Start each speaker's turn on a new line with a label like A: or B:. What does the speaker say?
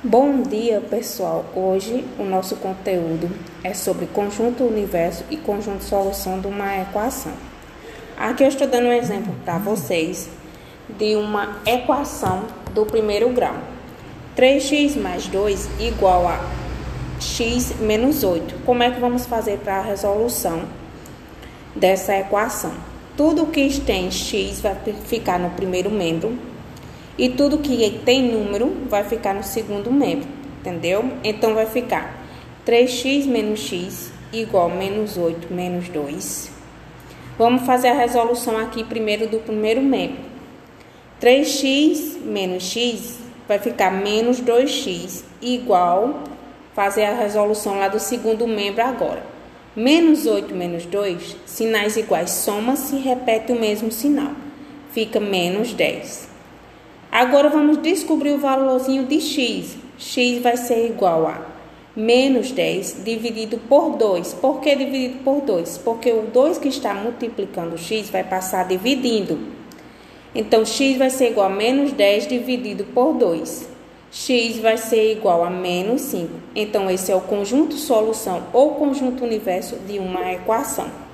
A: Bom dia, pessoal. Hoje o nosso conteúdo é sobre conjunto universo e conjunto solução de uma equação. Aqui eu estou dando um exemplo para vocês de uma equação do primeiro grau. 3x mais 2 igual a x menos 8. Como é que vamos fazer para a resolução dessa equação? Tudo que tem x vai ficar no primeiro membro e tudo que tem número vai ficar no segundo membro, entendeu? Então vai ficar 3x menos x igual a menos 8 menos 2. Vamos fazer a resolução aqui primeiro do primeiro membro. 3x menos x vai ficar menos 2x igual, fazer a resolução lá do segundo membro agora. Menos 8 menos 2, sinais iguais soma-se repete o mesmo sinal. Fica menos 10. Agora vamos descobrir o valorzinho de x. x vai ser igual a menos 10 dividido por 2. Por que dividido por 2? Porque o 2 que está multiplicando x vai passar dividindo. Então, x vai ser igual a menos 10 dividido por 2. x vai ser igual a menos 5. Então, esse é o conjunto solução ou conjunto universo de uma equação.